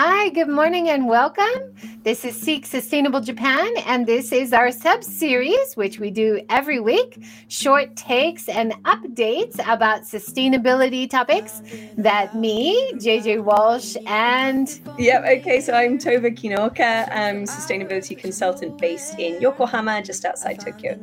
Hi, good morning and welcome. This is Seek Sustainable Japan, and this is our sub series, which we do every week short takes and updates about sustainability topics that me, JJ Walsh, and. Yep, okay, so I'm Tova Kinoka. I'm sustainability consultant based in Yokohama, just outside Tokyo.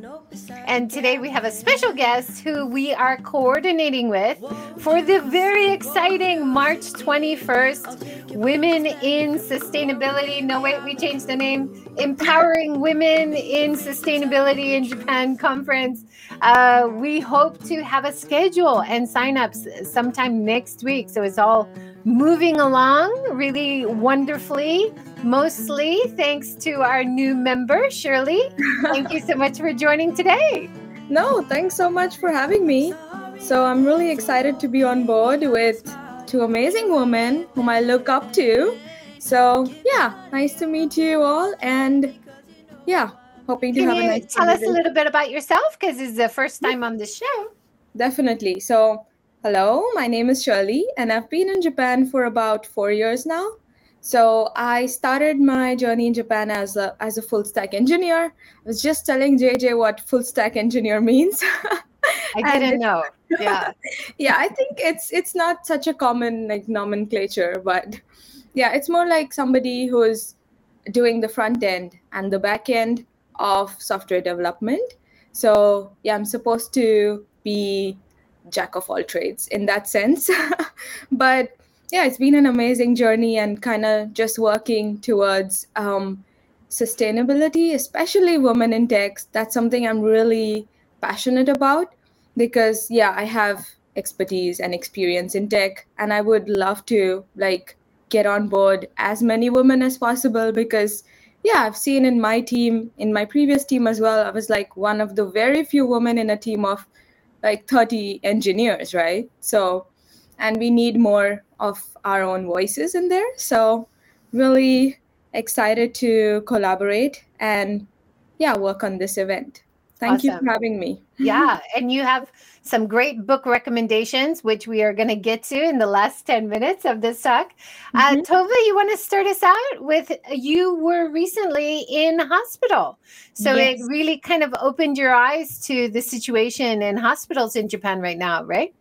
And today we have a special guest who we are coordinating with for the very exciting March 21st Women in Sustainability. No, wait, we changed the name. Empowering Women in Sustainability in Japan conference. Uh, we hope to have a schedule and signups sometime next week. So it's all moving along really wonderfully. Mostly thanks to our new member, Shirley. Thank you so much for joining today. No, thanks so much for having me. So I'm really excited to be on board with two amazing women whom I look up to. So yeah, nice to meet you all, and yeah, hoping to Can have a nice. tell us a little bit about yourself? Because it's the first time on the show. Definitely. So hello, my name is Shirley, and I've been in Japan for about four years now. So I started my journey in Japan as a as a full stack engineer. I was just telling JJ what full stack engineer means. I didn't know. Yeah. yeah, I think it's it's not such a common like nomenclature, but yeah, it's more like somebody who's doing the front end and the back end of software development. So yeah, I'm supposed to be jack of all trades in that sense. but yeah, it's been an amazing journey and kind of just working towards um, sustainability, especially women in tech. That's something I'm really passionate about because yeah, I have expertise and experience in tech, and I would love to like get on board as many women as possible because yeah i've seen in my team in my previous team as well i was like one of the very few women in a team of like 30 engineers right? So and we need more of our own voices in there. So really excited to collaborate and yeah work on this event thank awesome. you for having me yeah and you have some great book recommendations which we are going to get to in the last 10 minutes of this talk uh, mm-hmm. uh, tova you want to start us out with you were recently in hospital so yes. it really kind of opened your eyes to the situation in hospitals in japan right now right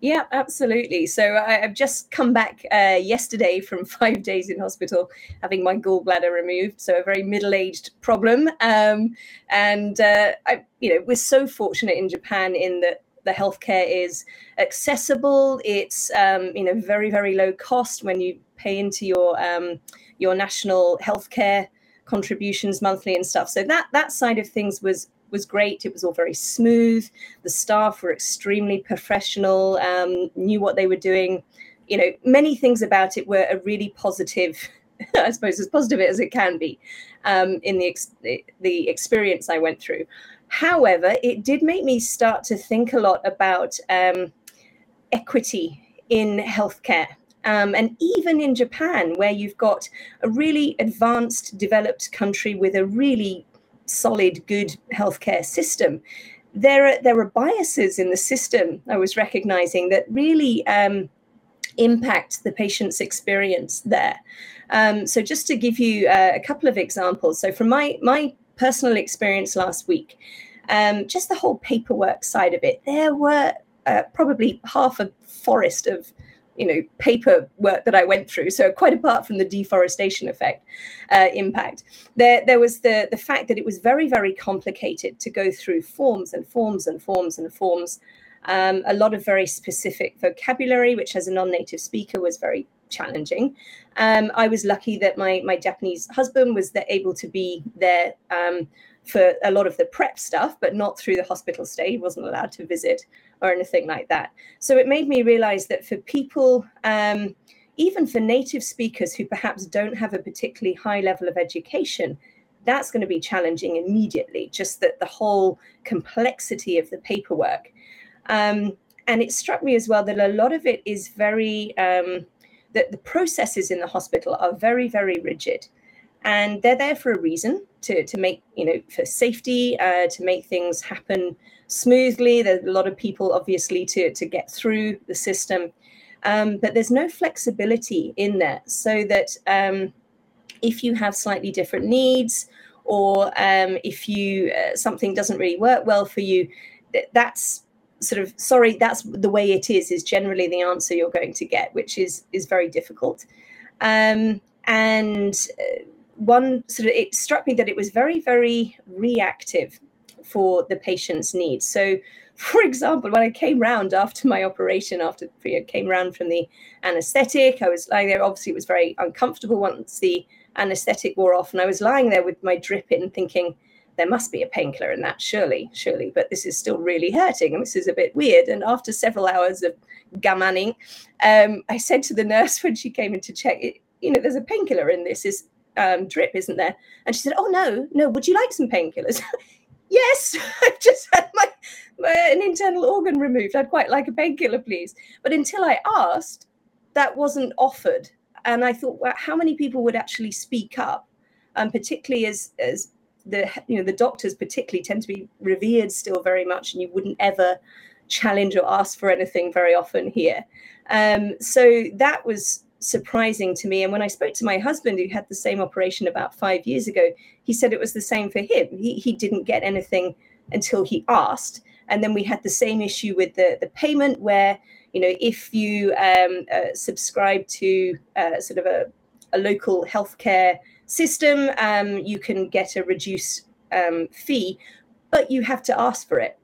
yeah, absolutely. So I, have just come back uh, yesterday from five days in hospital, having my gallbladder removed. So a very middle-aged problem. Um, and uh, I, you know, we're so fortunate in Japan in that the healthcare is accessible. It's um, you know very very low cost when you pay into your um, your national healthcare contributions monthly and stuff. So that that side of things was was great. It was all very smooth. The staff were extremely professional, um, knew what they were doing. You know, many things about it were a really positive, I suppose, as positive as it can be um, in the, ex- the experience I went through. However, it did make me start to think a lot about um, equity in healthcare. Um, and even in Japan, where you've got a really advanced, developed country with a really solid, good healthcare system, there are there are biases in the system. I was recognizing that really um, impact the patient's experience there. Um, so, just to give you uh, a couple of examples. So, from my my personal experience last week, um, just the whole paperwork side of it, there were uh, probably half a forest of you know paper work that I went through. So quite apart from the deforestation effect uh, impact, there there was the the fact that it was very very complicated to go through forms and forms and forms and forms. Um, a lot of very specific vocabulary, which as a non-native speaker was very challenging. Um, I was lucky that my my Japanese husband was able to be there um, for a lot of the prep stuff, but not through the hospital stay. He wasn't allowed to visit or anything like that. So it made me realize that for people, um, even for native speakers who perhaps don't have a particularly high level of education, that's going to be challenging immediately, just that the whole complexity of the paperwork. Um, and it struck me as well that a lot of it is very, um, that the processes in the hospital are very, very rigid and they're there for a reason to, to make you know for safety uh, to make things happen smoothly. There's a lot of people obviously to, to get through the system. Um, but there's no flexibility in there, so that um, if you have slightly different needs, or um, if you uh, something doesn't really work well for you, that's sort of sorry that's the way it is is generally the answer you're going to get which is is very difficult. Um, and uh, one sort of it struck me that it was very very reactive for the patient's needs. So for example when i came round after my operation after I came round from the anesthetic i was lying there. Obviously it was very uncomfortable once the anesthetic wore off and i was lying there with my drip in thinking there must be a painkiller in that, surely, surely, but this is still really hurting and this is a bit weird. And after several hours of gammaning, um, I said to the nurse when she came in to check, you know, there's a painkiller in this. Is um, drip, isn't there? And she said, oh, no, no, would you like some painkillers? yes, I've just had my, my, an internal organ removed. I'd quite like a painkiller, please. But until I asked, that wasn't offered. And I thought, well, how many people would actually speak up? Um, particularly as, as the you know the doctors particularly tend to be revered still very much, and you wouldn't ever challenge or ask for anything very often here. Um, so that was surprising to me. And when I spoke to my husband, who had the same operation about five years ago, he said it was the same for him. He he didn't get anything until he asked. And then we had the same issue with the the payment, where you know if you um, uh, subscribe to uh, sort of a, a local healthcare system, um, you can get a reduced um, fee, but you have to ask for it.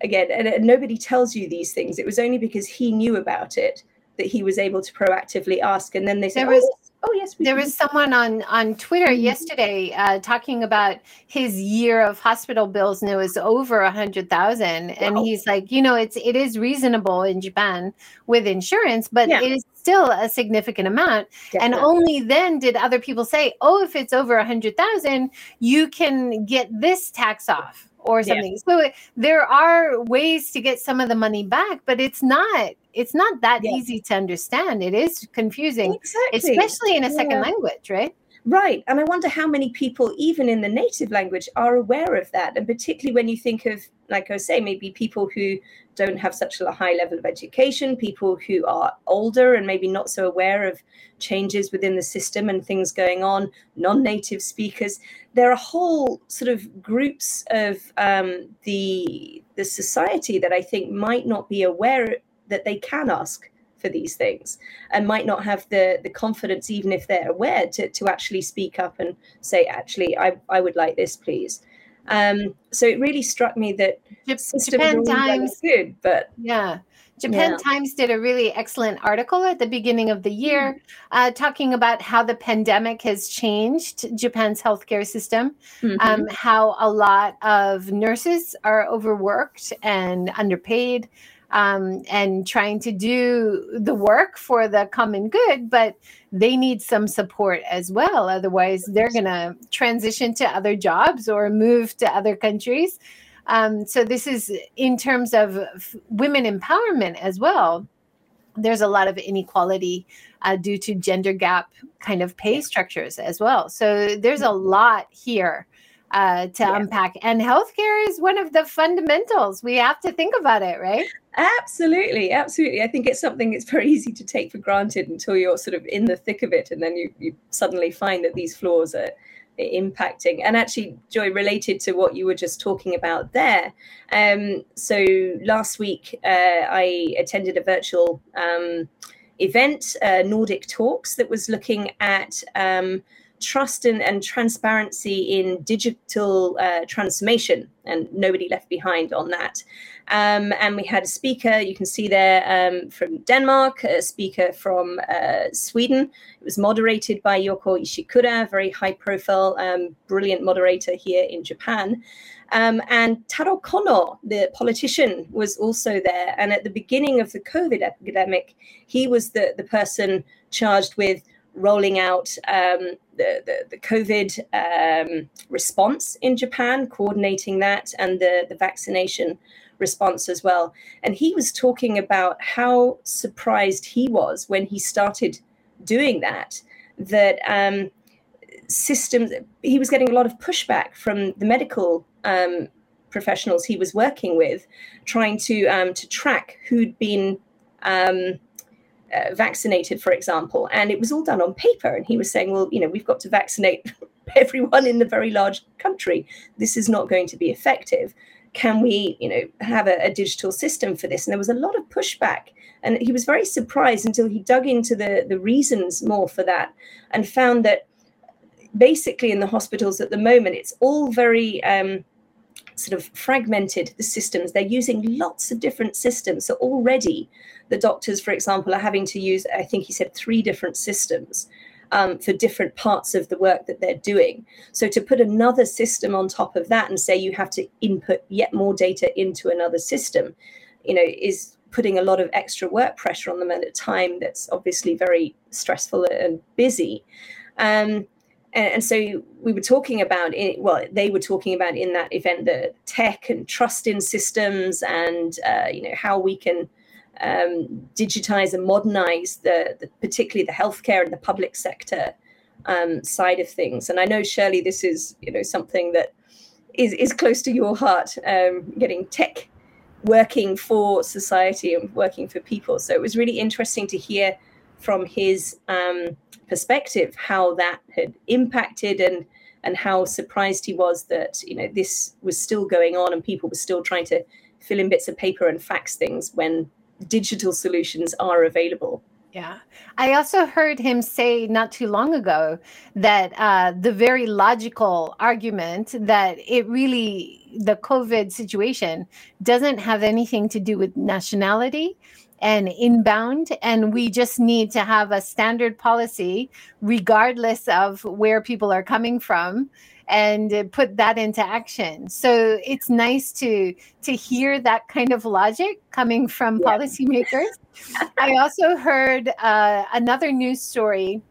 Again, and, and nobody tells you these things. It was only because he knew about it that he was able to proactively ask. And then they said, there was, oh, oh yes, there was someone on on Twitter mm-hmm. yesterday uh, talking about his year of hospital bills, and it was over a hundred thousand. Wow. And he's like, you know, it's it is reasonable in Japan with insurance, but yeah. it is still a significant amount. Definitely. And only then did other people say, oh, if it's over a hundred thousand, you can get this tax off or something. So there are ways to get some of the money back, but it's not it's not that easy to understand. It is confusing, exactly. especially in a second yeah. language, right? Right. And I wonder how many people, even in the native language, are aware of that. And particularly when you think of, like I was saying, maybe people who don't have such a high level of education, people who are older and maybe not so aware of changes within the system and things going on, non native speakers. There are whole sort of groups of um, the, the society that I think might not be aware that they can ask for these things and might not have the the confidence even if they're aware to, to actually speak up and say actually I, I would like this please um, so it really struck me that Japan Times good but yeah Japan yeah. Times did a really excellent article at the beginning of the year mm-hmm. uh, talking about how the pandemic has changed Japan's healthcare system, mm-hmm. um, how a lot of nurses are overworked and underpaid, um, and trying to do the work for the common good, but they need some support as well. Otherwise, they're going to transition to other jobs or move to other countries. Um, so, this is in terms of women empowerment as well. There's a lot of inequality uh, due to gender gap kind of pay structures as well. So, there's a lot here uh, to unpack. And healthcare is one of the fundamentals. We have to think about it, right? Absolutely, absolutely. I think it's something it's very easy to take for granted until you're sort of in the thick of it, and then you, you suddenly find that these flaws are impacting. And actually, Joy, related to what you were just talking about there. Um, so last week, uh, I attended a virtual um, event, uh, Nordic Talks, that was looking at. Um, trust and, and transparency in digital uh, transformation, and nobody left behind on that. Um, and we had a speaker, you can see there um, from Denmark, a speaker from uh, Sweden. It was moderated by Yoko Ishikura, very high profile, um, brilliant moderator here in Japan. Um, and Taro Kono, the politician, was also there. And at the beginning of the COVID epidemic, he was the, the person charged with rolling out um, the, the, the, COVID um, response in Japan, coordinating that, and the, the vaccination response as well. And he was talking about how surprised he was when he started doing that, that um, systems, he was getting a lot of pushback from the medical um, professionals he was working with, trying to, um, to track who'd been um, uh, vaccinated, for example, and it was all done on paper. And he was saying, well, you know, we've got to vaccinate everyone in the very large country. This is not going to be effective. Can we, you know, have a, a digital system for this? And there was a lot of pushback. And he was very surprised until he dug into the, the reasons more for that and found that basically in the hospitals at the moment, it's all very um, sort of fragmented, the systems. They're using lots of different systems. So already the doctors, for example, are having to use, I think he said, three different systems. Um, for different parts of the work that they're doing. So to put another system on top of that and say you have to input yet more data into another system, you know, is putting a lot of extra work pressure on them at a time that's obviously very stressful and busy. Um, and, and, so we were talking about it well they were talking about in that event the tech and trust in systems and uh, you know how we can um, digitize and modernize the, the, particularly the healthcare and the public sector um, side of things. And i know shirley this is you know something that is, is close to your heart um, getting tech working for society and working for people. So it was really interesting to hear from his um, perspective how that had impacted and and how surprised he was that you know this was still going on and people were still trying to fill in bits of paper and fax things when digital solutions are available yeah. I also heard him say not too long ago that uh, the very logical argument that it really, the COVID situation doesn't have anything to do with nationality, and inbound. And we just need to have a standard policy, regardless of where people are coming from and put that into action. So it's nice to to hear that kind of logic coming from yeah. policymakers. I also heard uh, another news story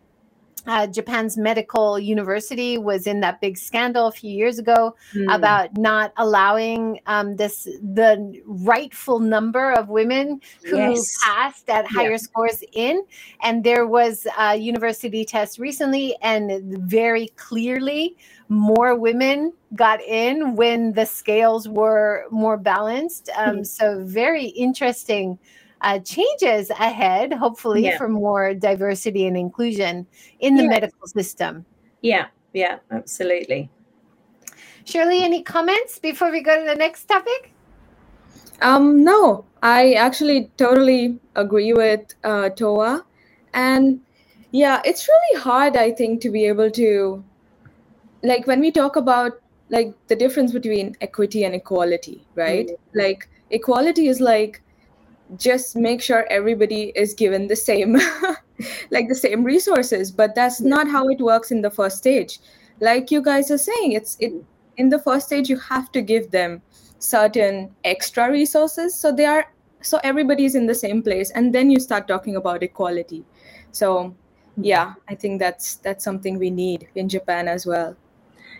uh, Japan's medical university was in that big scandal a few years ago mm. about not allowing um, this the rightful number of women who yes. passed at higher yeah. scores in, and there was a university test recently, and very clearly more women got in when the scales were more balanced. Um, mm. So very interesting uh, changes ahead, hopefully, yeah. for more diversity and inclusion in the yeah. medical system. Yeah, yeah, absolutely. Shirley, any comments before we go to the next topic? Um, no, I actually totally agree with uh, Toa. And yeah, it's really hard, I think, to be able to, like, when we talk about like the difference between equity and equality, right? Mm-hmm. Like, equality is like just make sure everybody is given the same like the same resources. But that's not how it works in the first stage. Like you guys are saying it's it in the first stage you have to give them certain extra resources. So they are so everybody's in the same place. And then you start talking about equality. So yeah i think that's that's something we need in japan as well.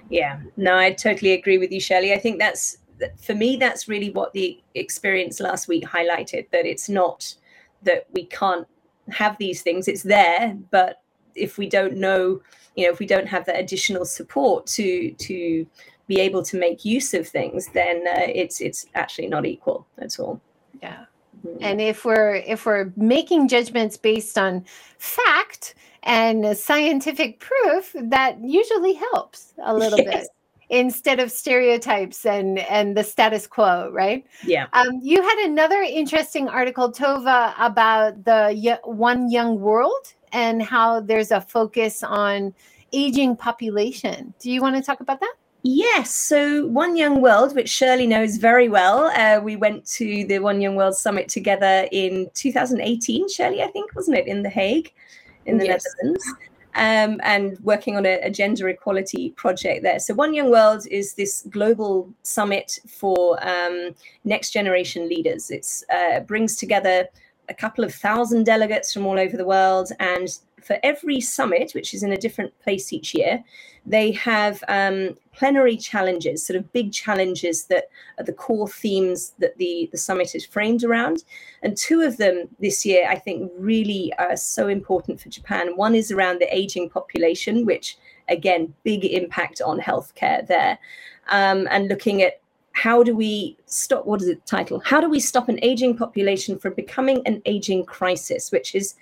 Yeah. No i totally agree with you shirley i think that's for me, that's really what the experience last week highlighted that it's not that we can't have these things, it's there, but if we don't know, you know, if we don't have that additional support to, to, be able to make use of things, then uh, it's it's actually not equal at all. Yeah. Mm-hmm. And if we're if we're making judgments based on fact and scientific proof, that usually helps a little yes. bit instead of stereotypes and and the status quo right yeah um, you had another interesting article tova about the one young world and how there's a focus on aging population do you want to talk about that Yes. So, One Young World, which Shirley knows very well, uh, we went to the One Young World Summit together in 2018, Shirley, I think, wasn't it, in The Hague, in the yes. Netherlands um, and working on a, a, gender equality project there. So, One Young World is this global summit for um, next generation leaders. It uh, brings together a couple of thousand delegates from all over the world and for every summit, which is in a different place each year, they have um, plenary challenges, sort of big challenges that are the core themes that the, the summit is framed around. And two of them this year, I think, really are so important for Japan. One is around the aging population, which, again, big impact on healthcare there, um, and looking at how do we stop what is the title? How do we stop an aging population from becoming an aging crisis which is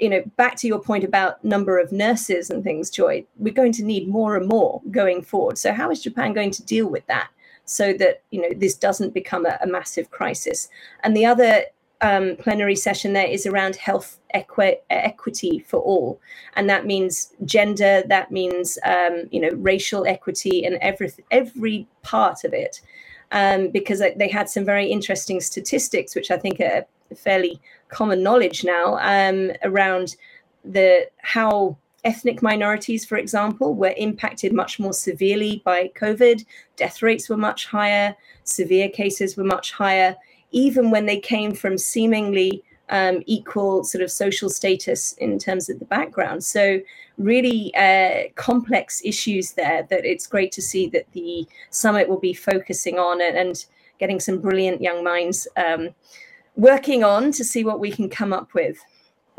you know back to your point about number of nurses and things joy we're going to need more and more going forward. So how is japan going to deal with that so that you know this doesn't become a, a massive crisis? And the other um, plenary session there is around health equi- equity for all, and that means gender, that means um, you know racial equity, and every every part of it. Um, because they had some very interesting statistics, which I think are fairly common knowledge now um, around the how ethnic minorities, for example, were impacted much more severely by COVID. Death rates were much higher, severe cases were much higher even when they came from seemingly um, equal sort of social status in terms of the background. So, really uh, complex issues there that it's great to see that the summit will be focusing on and, and getting some brilliant young minds um, working on to see what we can come up with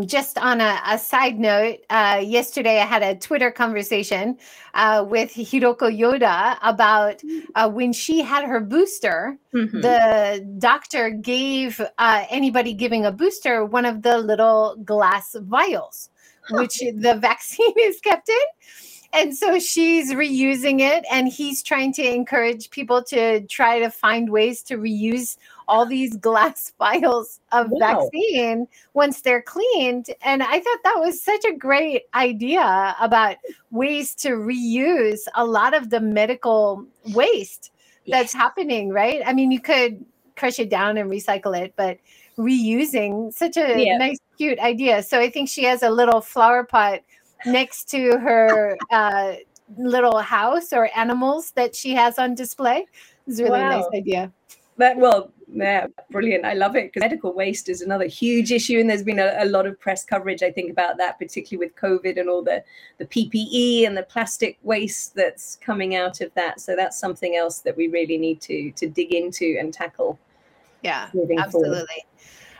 just on a, a side note, uh, yesterday I had a Twitter conversation uh, with Hiroko Yoda about uh, when she had her booster. Mm-hmm. The doctor gave uh, anybody giving a booster one of the little glass vials, which the vaccine is kept in. And so she's reusing it, and he's trying to encourage people to try to find ways to reuse all these glass vials of wow. vaccine once they're cleaned. And I thought that was such a great idea about ways to reuse a lot of the medical waste that's happening, right? I mean, you could crush it down and recycle it, but reusing such a yeah. nice, cute idea. So I think she has a little flower pot next to her uh, little house or animals that she has on display. It's a really wow. nice idea. That well, yeah, brilliant. I love it because medical waste is another huge issue, and there's been a, a, lot of press coverage, I think, about that, particularly with COVID and all the the PPE and the plastic waste that's coming out of that. So that's something else that we really need to to dig into and tackle. Yeah, absolutely.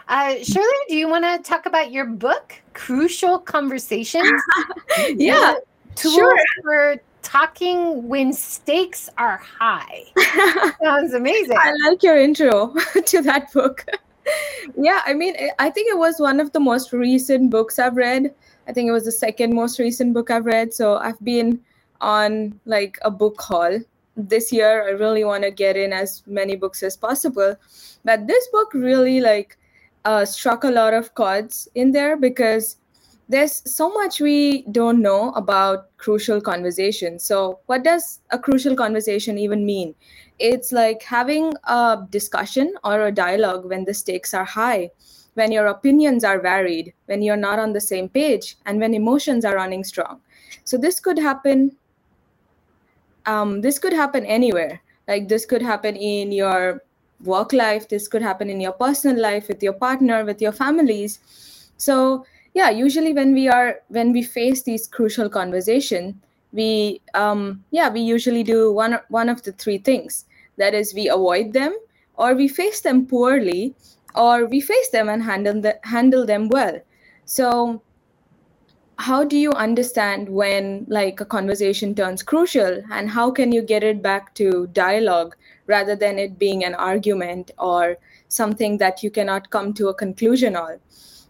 Uh, Shirley, do you want to talk about your book, Crucial Conversations? yeah, sure. for talking when stakes are high. Sounds amazing. I like your intro to that book. yeah, I mean, I think it was one of the most recent books I've read. I think it was the second most recent book I've read. So I've been on like a book haul this year. I really want to get in as many books as possible. But this book really like uh, struck a lot of chords in there because there's so much we don't know about crucial conversations. So, what does a crucial conversation even mean? It's like having a discussion or a dialogue when the stakes are high, when your opinions are varied, when you're not on the same page, and when emotions are running strong. So, this could happen. Um, this could happen anywhere. Like this could happen in your work life this could happen in your personal life with your partner with your families. So yeah usually when we are when we face these crucial conversation we um yeah we usually do one one of the three things. That is we avoid them or we face them poorly or we face them and handle the, handle them well. So how do you understand when like a conversation turns crucial and how can you get it back to dialogue rather than it being an argument or something that you cannot come to a conclusion on.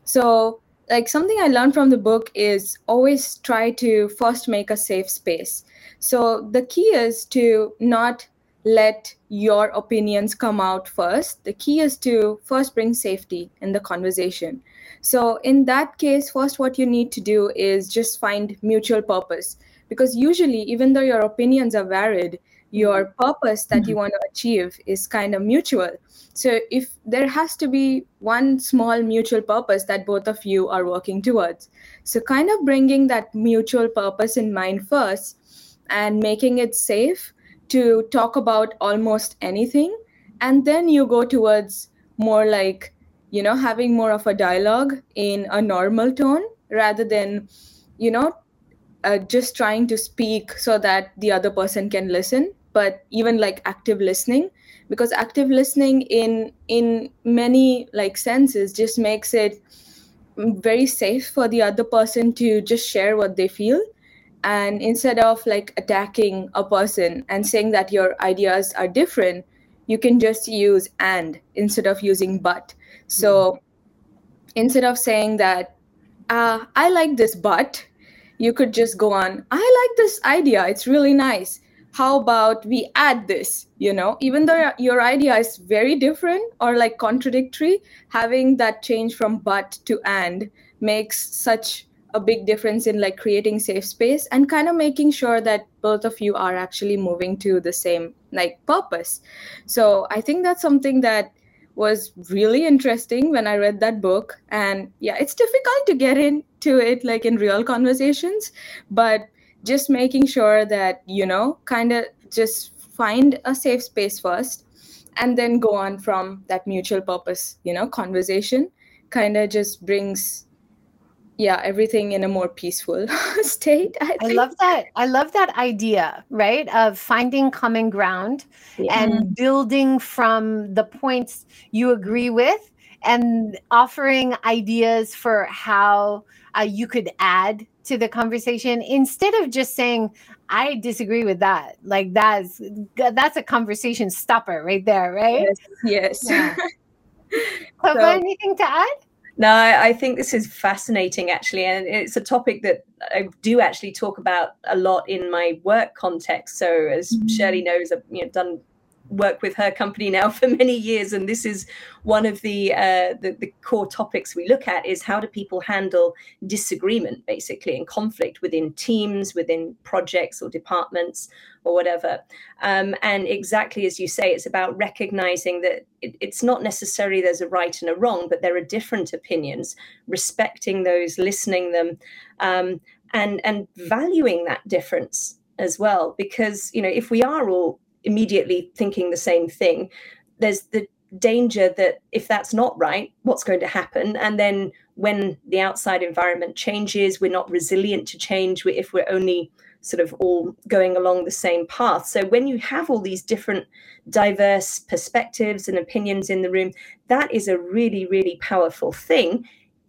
So like something i learned from the book is always try to first make a safe space. So the key is to not let your opinions come out first. The key is to first bring safety in the conversation. So, in that case, first, what you need to do is just find mutual purpose. Because usually, even though your opinions are varied, your mm-hmm. purpose that you mm-hmm. want to achieve is kind of mutual. So, if there has to be one small mutual purpose that both of you are working towards, so kind of bringing that mutual purpose in mind first and making it safe to talk about almost anything. And then you go towards more like you know having more of a dialogue in a normal tone rather than you know uh, just trying to speak so that the other person can listen but even like active listening because active listening in in many like senses just makes it very safe for the other person to just share what they feel and instead of like attacking a person and saying that your ideas are different you can just use and instead of using but. So instead of saying that, uh, I like this but, you could just go on, I like this idea. It's really nice. How about we add this? You know, even though your idea is very different or like contradictory, having that change from but to and makes such a big difference in like creating safe space and kind of making sure that both of you are actually moving to the same like purpose so i think that's something that was really interesting when i read that book and yeah it's difficult to get into it like in real conversations but just making sure that you know kind of just find a safe space first and then go on from that mutual purpose you know conversation kind of just brings yeah everything in a more peaceful state I, I, love that. I love that idea right of finding common ground yeah. and building from the points you agree with and offering ideas for how uh, you could add to the conversation instead of just saying i disagree with that like that's that's a conversation stopper right there right yes, yes. Yeah. so, anything to add no, I, I, think this is fascinating, actually, and it's a topic that I do actually talk about a lot in my work context. So, as mm-hmm. Shirley knows, I've you know, done work with her company now for many years, and this is one of the, uh, the, the core topics we look at: is how do people handle disagreement, basically, and conflict within teams, within projects or departments or whatever. Um, and exactly as you say, it's about recognizing that it, it's not necessarily there's a right and a wrong, but there are different opinions, respecting those, listening them, um, and and valuing that difference as well. Because you know, if we are all immediately thinking the same thing, there's the danger that if that's not right, what's going to happen? And then when the outside environment changes, we're not resilient to change. If we're only sort of all going along the same path. So when you have all these different diverse perspectives and opinions in the room, that is a really, really powerful thing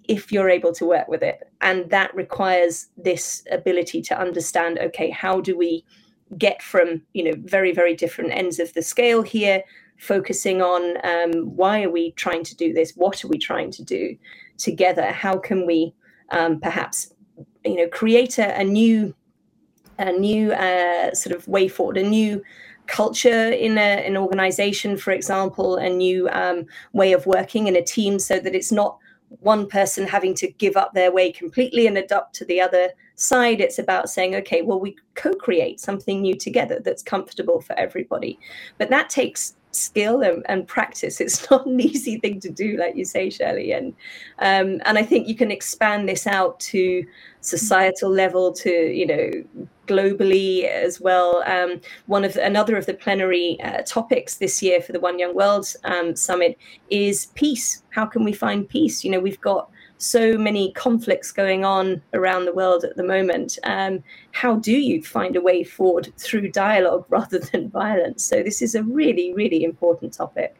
if you're able to work with it. And that requires this ability to understand okay, how do we get from you know very very different ends of the scale here focusing on um, why are we trying to do this? What are we trying to do together? How can we um, perhaps you know create a, a new a new uh, sort of way forward a new culture in a, an organization for example a new um, way of working in a team so that it's not one person having to give up their way completely and adopt to the other side it's about saying okay well we co-create something new together that's comfortable for everybody. But that takes skill and, and, practice. It's not an easy thing to do like you say shirley. And um, and i think you can expand this out to societal level to you know globally as well. Um, one of the, another of the plenary uh, topics this year for the one young world um, summit is peace. How can we find peace? You know we've got so many conflicts going on around the world at the moment. Um, how do you find a way forward through dialogue rather than violence? So this is a really, really important topic.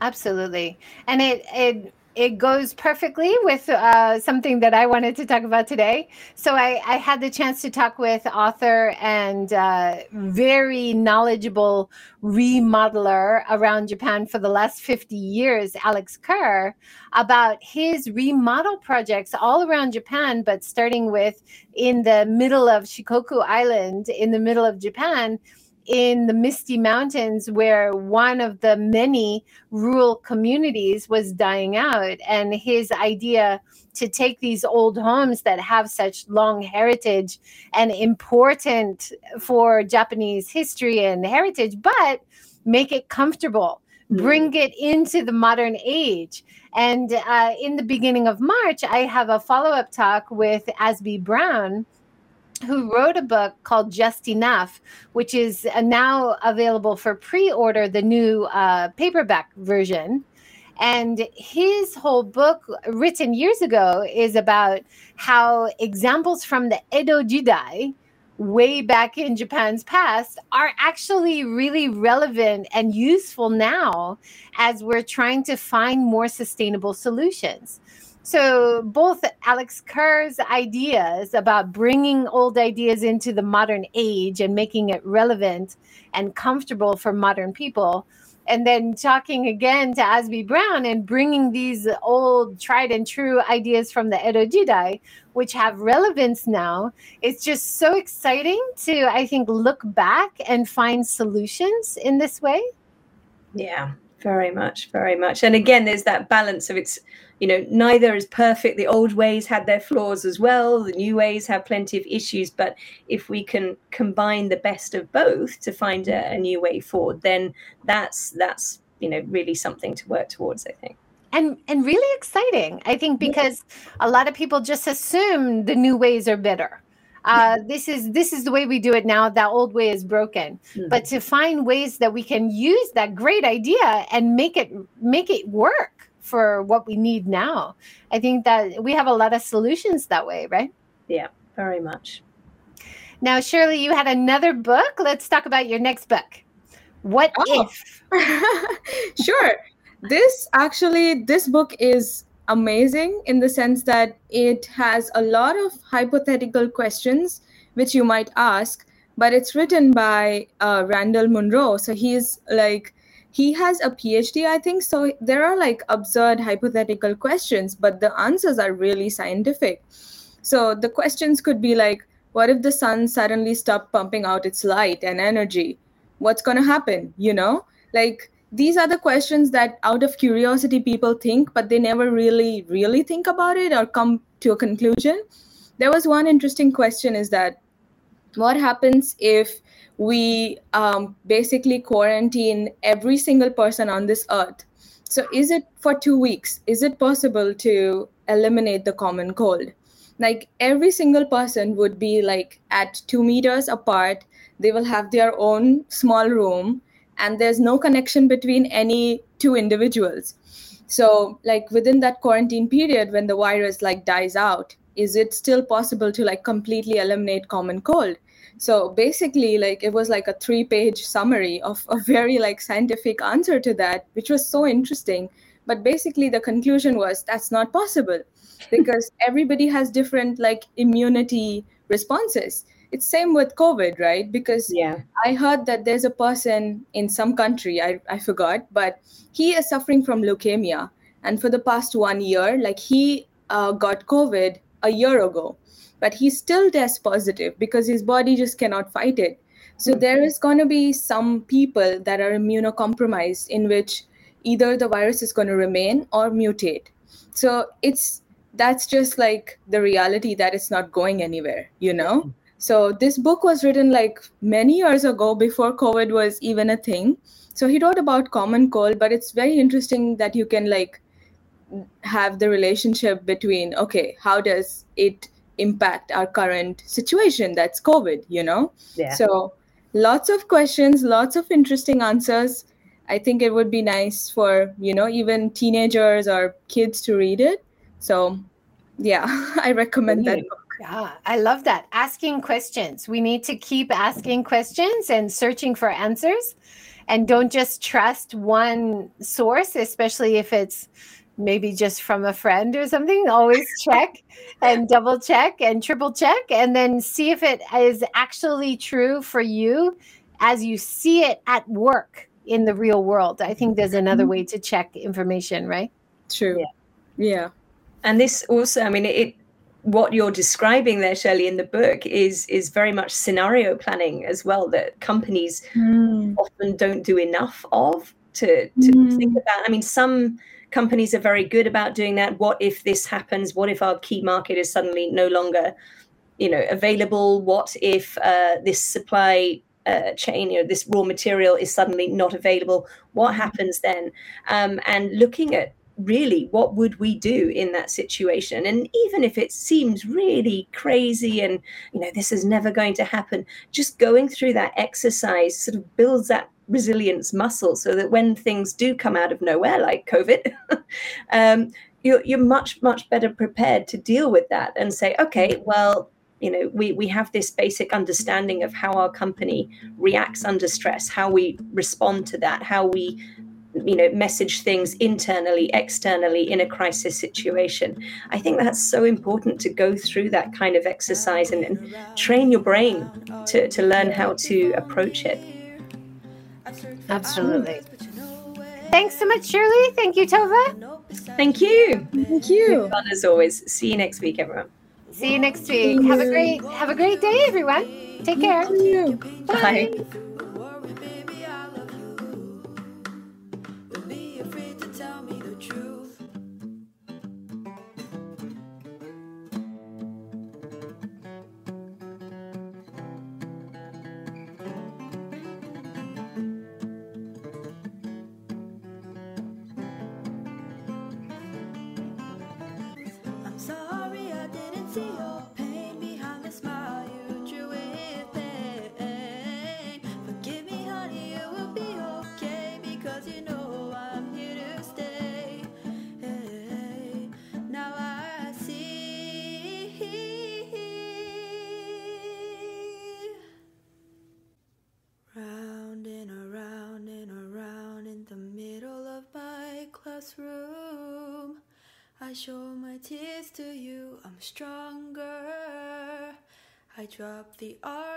Absolutely, and it it it goes perfectly with uh, something that I wanted to talk about today. So I, I had the chance to talk with author and uh, very knowledgeable remodeler around Japan for the last 50 years, Alex Kerr, about his remodel projects all around Japan, but starting with in the middle of Shikoku Island, in the middle of Japan in the Misty Mountains, where one of the many rural communities was dying out. And his idea to take these old homes that have such long heritage and important for Japanese history and heritage, but make it comfortable, mm. bring it into the modern age. And uh, in the beginning of March, I have a follow up talk with Azby Brown who wrote a book called Just Enough, which is uh, now available for pre order, the new uh, paperback version. And his whole book, written years ago, is about how examples from the Edo Jidai, way back in Japan's past, are actually really relevant and useful now as we're trying to find more sustainable solutions. So, both Alex Kerr's ideas about bringing old ideas into the modern age and making it relevant and comfortable for modern people, and then talking again to Azby Brown and bringing these old tried and true ideas from the Edo Jidai, which have relevance now. It's just so exciting to, I think, look back and find solutions in this way. Yeah, very much, very much. And again, there's that balance of it's you know neither is perfect. The old ways had their flaws as well. The new ways have plenty of issues. But if we can combine the best of both to find a, a new way forward then that's that's you know really something to work towards i think. And and really exciting i think because a lot of people just assume the new ways are better. Uh, this is this is the way we do it now. That old way is broken. Mm-hmm. but to find ways that we can use that great idea and make it make it work for what we need now. I think that we have a lot of solutions that way, right? Yeah, very much. Now, Shirley, you had another book. Let's talk about your next book. What oh. if? sure. This actually, this book is amazing in the sense that it has a lot of hypothetical questions which you might ask, but it's written by uh, Randall Munroe. So he's like he has a phd i think. So there are like absurd hypothetical questions but the answers are really scientific. So the questions could be like what if the sun suddenly stopped pumping out its light and energy? What's going to happen you know? Like these are the questions that out of curiosity people think but they never really really think about it or come to a conclusion. There was one interesting question is that what happens if we um, basically quarantine every single person on this earth. So, is it for two weeks? Is it possible to eliminate the common cold? Like every single person would be like at two meters apart. They will have their own small room, and there's no connection between any two individuals. So, like within that quarantine period, when the virus like dies out, is it still possible to like completely eliminate common cold? So basically like it was like a three page summary of a very like scientific answer to that which was so interesting. But basically the conclusion was that's not possible because everybody has different like immunity responses. It's same with covid right? Because yeah. I heard that there's a person in some country i, I forgot but he is suffering from leukemia. And for the past one year like he uh, got covid a year ago but he's still test positive because his body just cannot fight it. So mm-hmm. there is going to be some people that are immunocompromised in which either the virus is going to remain or mutate. So it's that's just like the reality that it's not going anywhere, you know? Mm-hmm. So this book was written like many years ago before COVID was even a thing. So he wrote about common cold, but it's very interesting that you can like have the relationship between okay, how does it impact our current situation? That's covid you know? Yeah. so lots of questions lots of interesting answers. I think it would be nice for you know even teenagers or kids to read it. So yeah i recommend that book. Yeah, I love that. Asking questions. We need to keep asking questions and searching for answers. And don't just trust one source, especially if it's maybe just from a friend or something always check and double check and triple check and then see if it is actually true for you as you see it at work in the real world i think there's another mm-hmm. way to check information right true yeah, yeah. and this also i mean it what you're describing there shirley in the book is is very much scenario planning as well that companies mm. often don't do enough of to to mm. think about i mean some companies are very good about doing that. What if this happens? What if our key market is suddenly no longer you know available? What if uh, this supply uh, chain you know this raw material is suddenly not available? What happens then? Um, and looking at really what would we do in that situation? And even if it seems really crazy and you know this is never going to happen just going through that exercise sort of builds that resilience muscle so that when things do come out of nowhere like covid um, you're, you're much much better prepared to deal with that and say okay well you know we we have this basic understanding of how our company reacts under stress how we respond to that how we you know message things internally externally in a crisis situation. I think that's so important to go through that kind of exercise and, and train your brain to, to learn how to approach it. Absolutely. Thanks so much shirley. Thank you tova. Thank you. Thank you. Fun as always. See you next week everyone. See you next week. Have a great have a great day everyone. Take care. bye. bye. show my tears to you, I'm stronger. I drop the R.